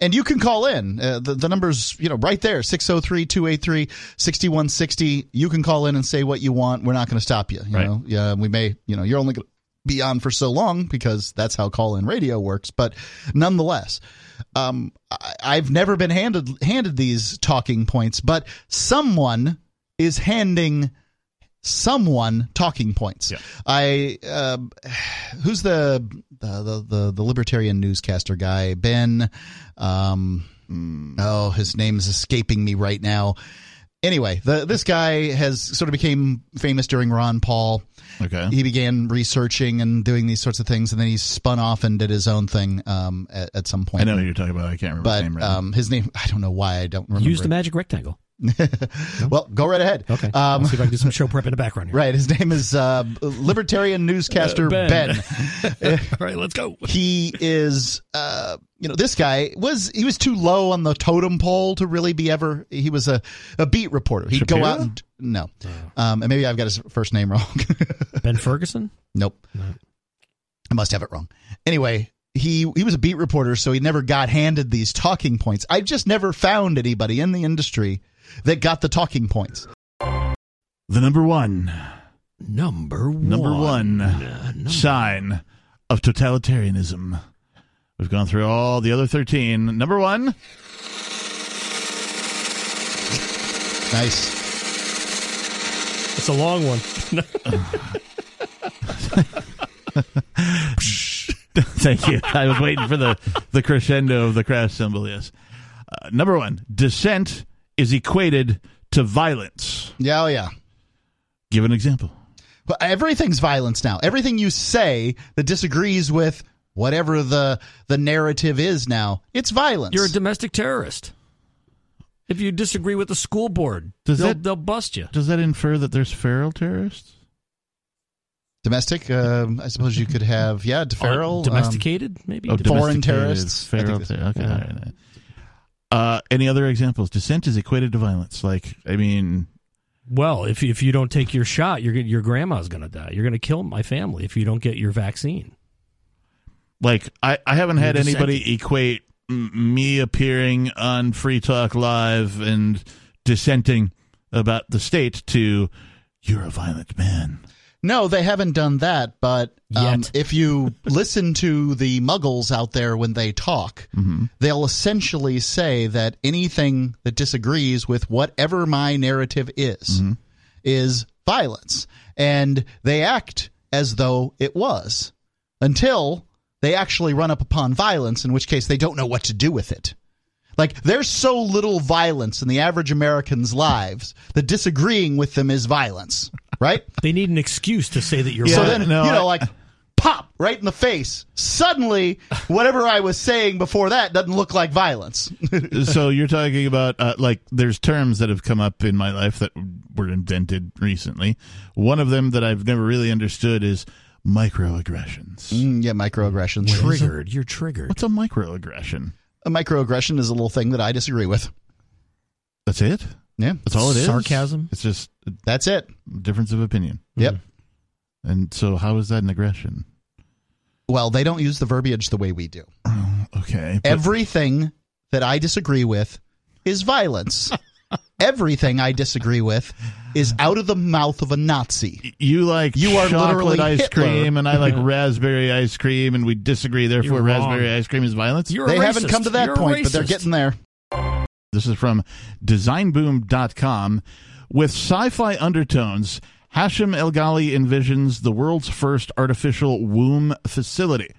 And you can call in. Uh, the, the number's, you know, right there, 603-283-6160. You can call in and say what you want. We're not going to stop you. You Right. know, yeah, we may, you know, you're only going to be on for so long because that's how call-in radio works. But nonetheless, um, I, I've never been handed handed these talking points, but someone is handing someone talking points. I uh, who's the, the the the the libertarian newscaster guy Ben um oh his name is escaping me right now. Anyway, the, this guy has sort of became famous during Ron Paul. Okay. He began researching and doing these sorts of things, and then he spun off and did his own thing um, at, at some point. I know who you're talking about. I can't remember but his name right now. um, his name, I don't know why I don't remember. Use the magic rectangle. Well, go right ahead. Okay. Um, I'll see if I can do some show prep in the background here. Right. His name is uh, Libertarian Newscaster Uh, Ben. Ben. All right, let's go. he is, uh, you know, this guy was he was too low on the totem pole to really be ever. He was a, a beat reporter. He'd go out and no, um, and maybe I've got his first name wrong. Ben Ferguson? nope, I must have it wrong. Anyway. He, he was a beat reporter, so he never got handed these talking points. I've just never found anybody in the industry that got the talking points. The number one, Number one. number one sign of totalitarianism. We've gone through all the other 13. Number one, Nice. It's a long one. Thank you. I was waiting for the, the crescendo of the crash cymbal, yes. Uh, number one, dissent is equated to violence. Yeah, oh yeah. Give an example. But everything's violence now. Everything you say that disagrees with whatever the the narrative is now, it's violence. You're a domestic terrorist. If you disagree with the school board, Does they'll, that- they'll bust you. Does that infer that there's feral terrorists? Domestic, um, I suppose you could have, yeah, feral, um, domesticated, maybe? Oh, foreign terrorists. Feral, that's- ter- okay. yeah. all right. Uh, any other examples? Dissent is equated to violence. Like, I mean, Well, if if you don't take your shot, gonna, your grandma's going to die. You're going to kill my family if you don't get your vaccine. like I, I haven't had You're anybody dissenting. equate m- me appearing on Free Talk Live and dissenting about the state to you're a violent man. No, they haven't done that. But um, if you listen to the muggles out there when they talk, Mm-hmm. they'll essentially say that anything that disagrees with whatever my narrative is Mm-hmm. is violence. And they act as though it was until they actually run up upon violence, in which case they don't know what to do with it. Like, there's so little violence in the average American's lives that disagreeing with them is violence, right? They need an excuse to say that you're so wrong. then, you know, like, pop right in the face. Suddenly, whatever I was saying before that doesn't look like violence. so you're talking about uh, like there's terms that have come up in my life that were invented recently. One of them that I've never really understood is microaggressions. Mm, yeah, microaggressions. Triggered. You're triggered. What's a microaggression? A microaggression is a little thing that I disagree with. That's it. Yeah, That's all it is. Sarcasm? It's just That's it. difference of opinion. Yep. And so, how is that an aggression? Well, they don't use the verbiage the way we do. Okay. but- Everything that I disagree with is violence. Everything I disagree with is out of the mouth of a Nazi. you like You are chocolate literally ice Hitler. cream, and I like raspberry ice cream, and we disagree. Therefore, raspberry ice cream is violence. You're a they haven't come to that You're point, but they're getting there. This is from designboom.com. With sci fi undertones, Hashem El Ghali envisions the world's first artificial womb facility.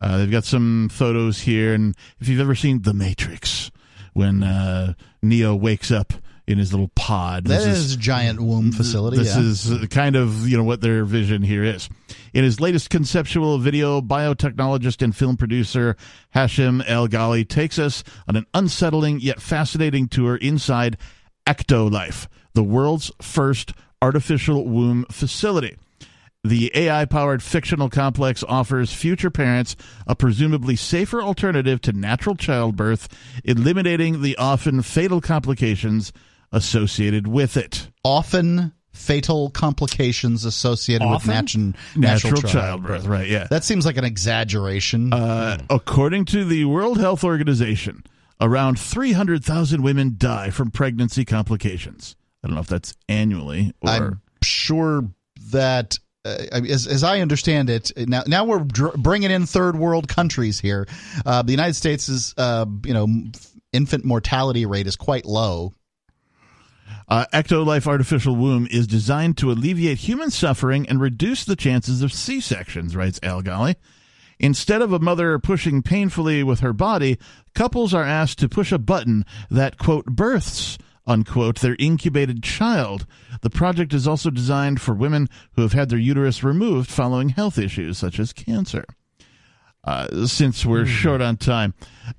Uh, they've got some photos here, and if you've ever seen The Matrix, when uh, Neo wakes up in his little pod, That this is a giant womb facility. This yeah. is kind of you know what their vision here is. In his latest conceptual video, biotechnologist and film producer Hashem El Ghali takes us on an unsettling yet fascinating tour inside Ectolife, the world's first artificial womb facility. The AI powered fictional complex offers future parents a presumably safer alternative to natural childbirth, eliminating the often fatal complications associated with it. often fatal complications associated Often? with natu- Natural, natural, childbirth, right? Yeah. That seems like an exaggeration. Uh, according to the World Health Organization, around 300,000 women die from pregnancy complications. I don't know if that's annually or. I'm sure that, uh, as, as I understand it, now now we're dr- bringing in third world countries here. Uh, the United States is, uh, you know, infant mortality rate is quite low. Uh, Ectolife Artificial Womb is designed to alleviate human suffering and reduce the chances of C sections, writes Al Ghali. Instead of a mother pushing painfully with her body, couples are asked to push a button that, quote, births, unquote, their incubated child. The project is also designed for women who have had their uterus removed following health issues such as cancer. Uh, since we're short on time,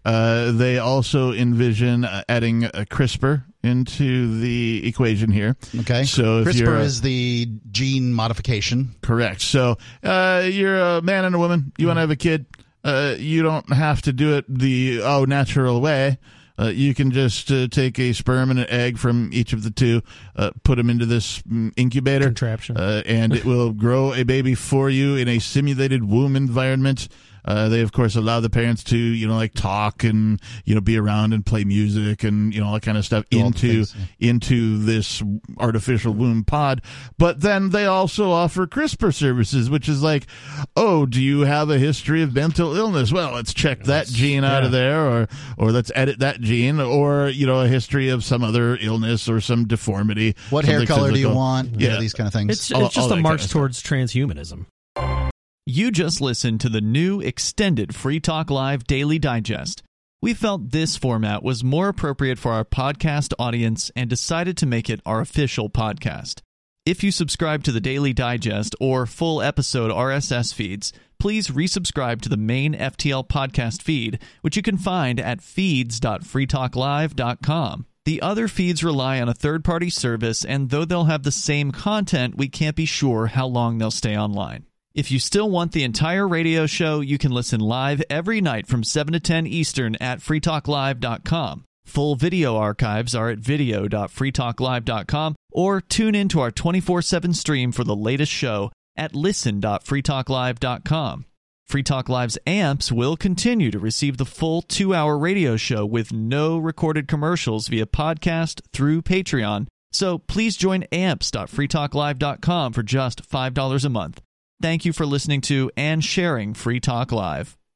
uh, they also envision uh, adding a CRISPR into the equation here. Okay. So if you're CRISPR is the gene modification. Correct. So uh, you're a man and a woman. You want to have a kid. Uh, you don't have to do it the oh natural way. Uh, you can just uh, take a sperm and an egg from each of the two, uh, put them into this mm, incubator Contraption. uh, and it will grow a baby for you in a simulated womb environment. Uh, they of course allow the parents to you know like talk and you know be around and play music and you know all that kind of stuff Do into things, into this artificial womb pod. But then they also offer CRISPR services, which is like, oh, do you have a history of mental illness? Well, let's check that gene out of there, or or let's edit that gene, or you know a history of some other illness or some deformity. What hair something color do you want? Yeah, these kind of things. It's, All- it's just all that a kind march of towards transhumanism. You just listened to the new extended Free Talk Live Daily Digest. We felt this format was more appropriate for our podcast audience and decided to make it our official podcast. If you subscribe to the Daily Digest or full episode RSS feeds, please resubscribe to the main FTL podcast feed, which you can find at feeds.freetalklive.com. The other feeds rely on a third party service, and though they'll have the same content, we can't be sure how long they'll stay online. If you still want the entire radio show, you can listen live every night from 7 to 10 Eastern at freetalklive.com. Full video archives are at video.freetalklive.com or tune in to our 24 7 stream for the latest show at listen.freetalklive.com. Free Talk Live's amps will continue to receive the full two hour radio show with no recorded commercials via podcast through Patreon. So please join amps.freetalklive.com for just $5 a month. Thank you for listening to and sharing Free Talk Live.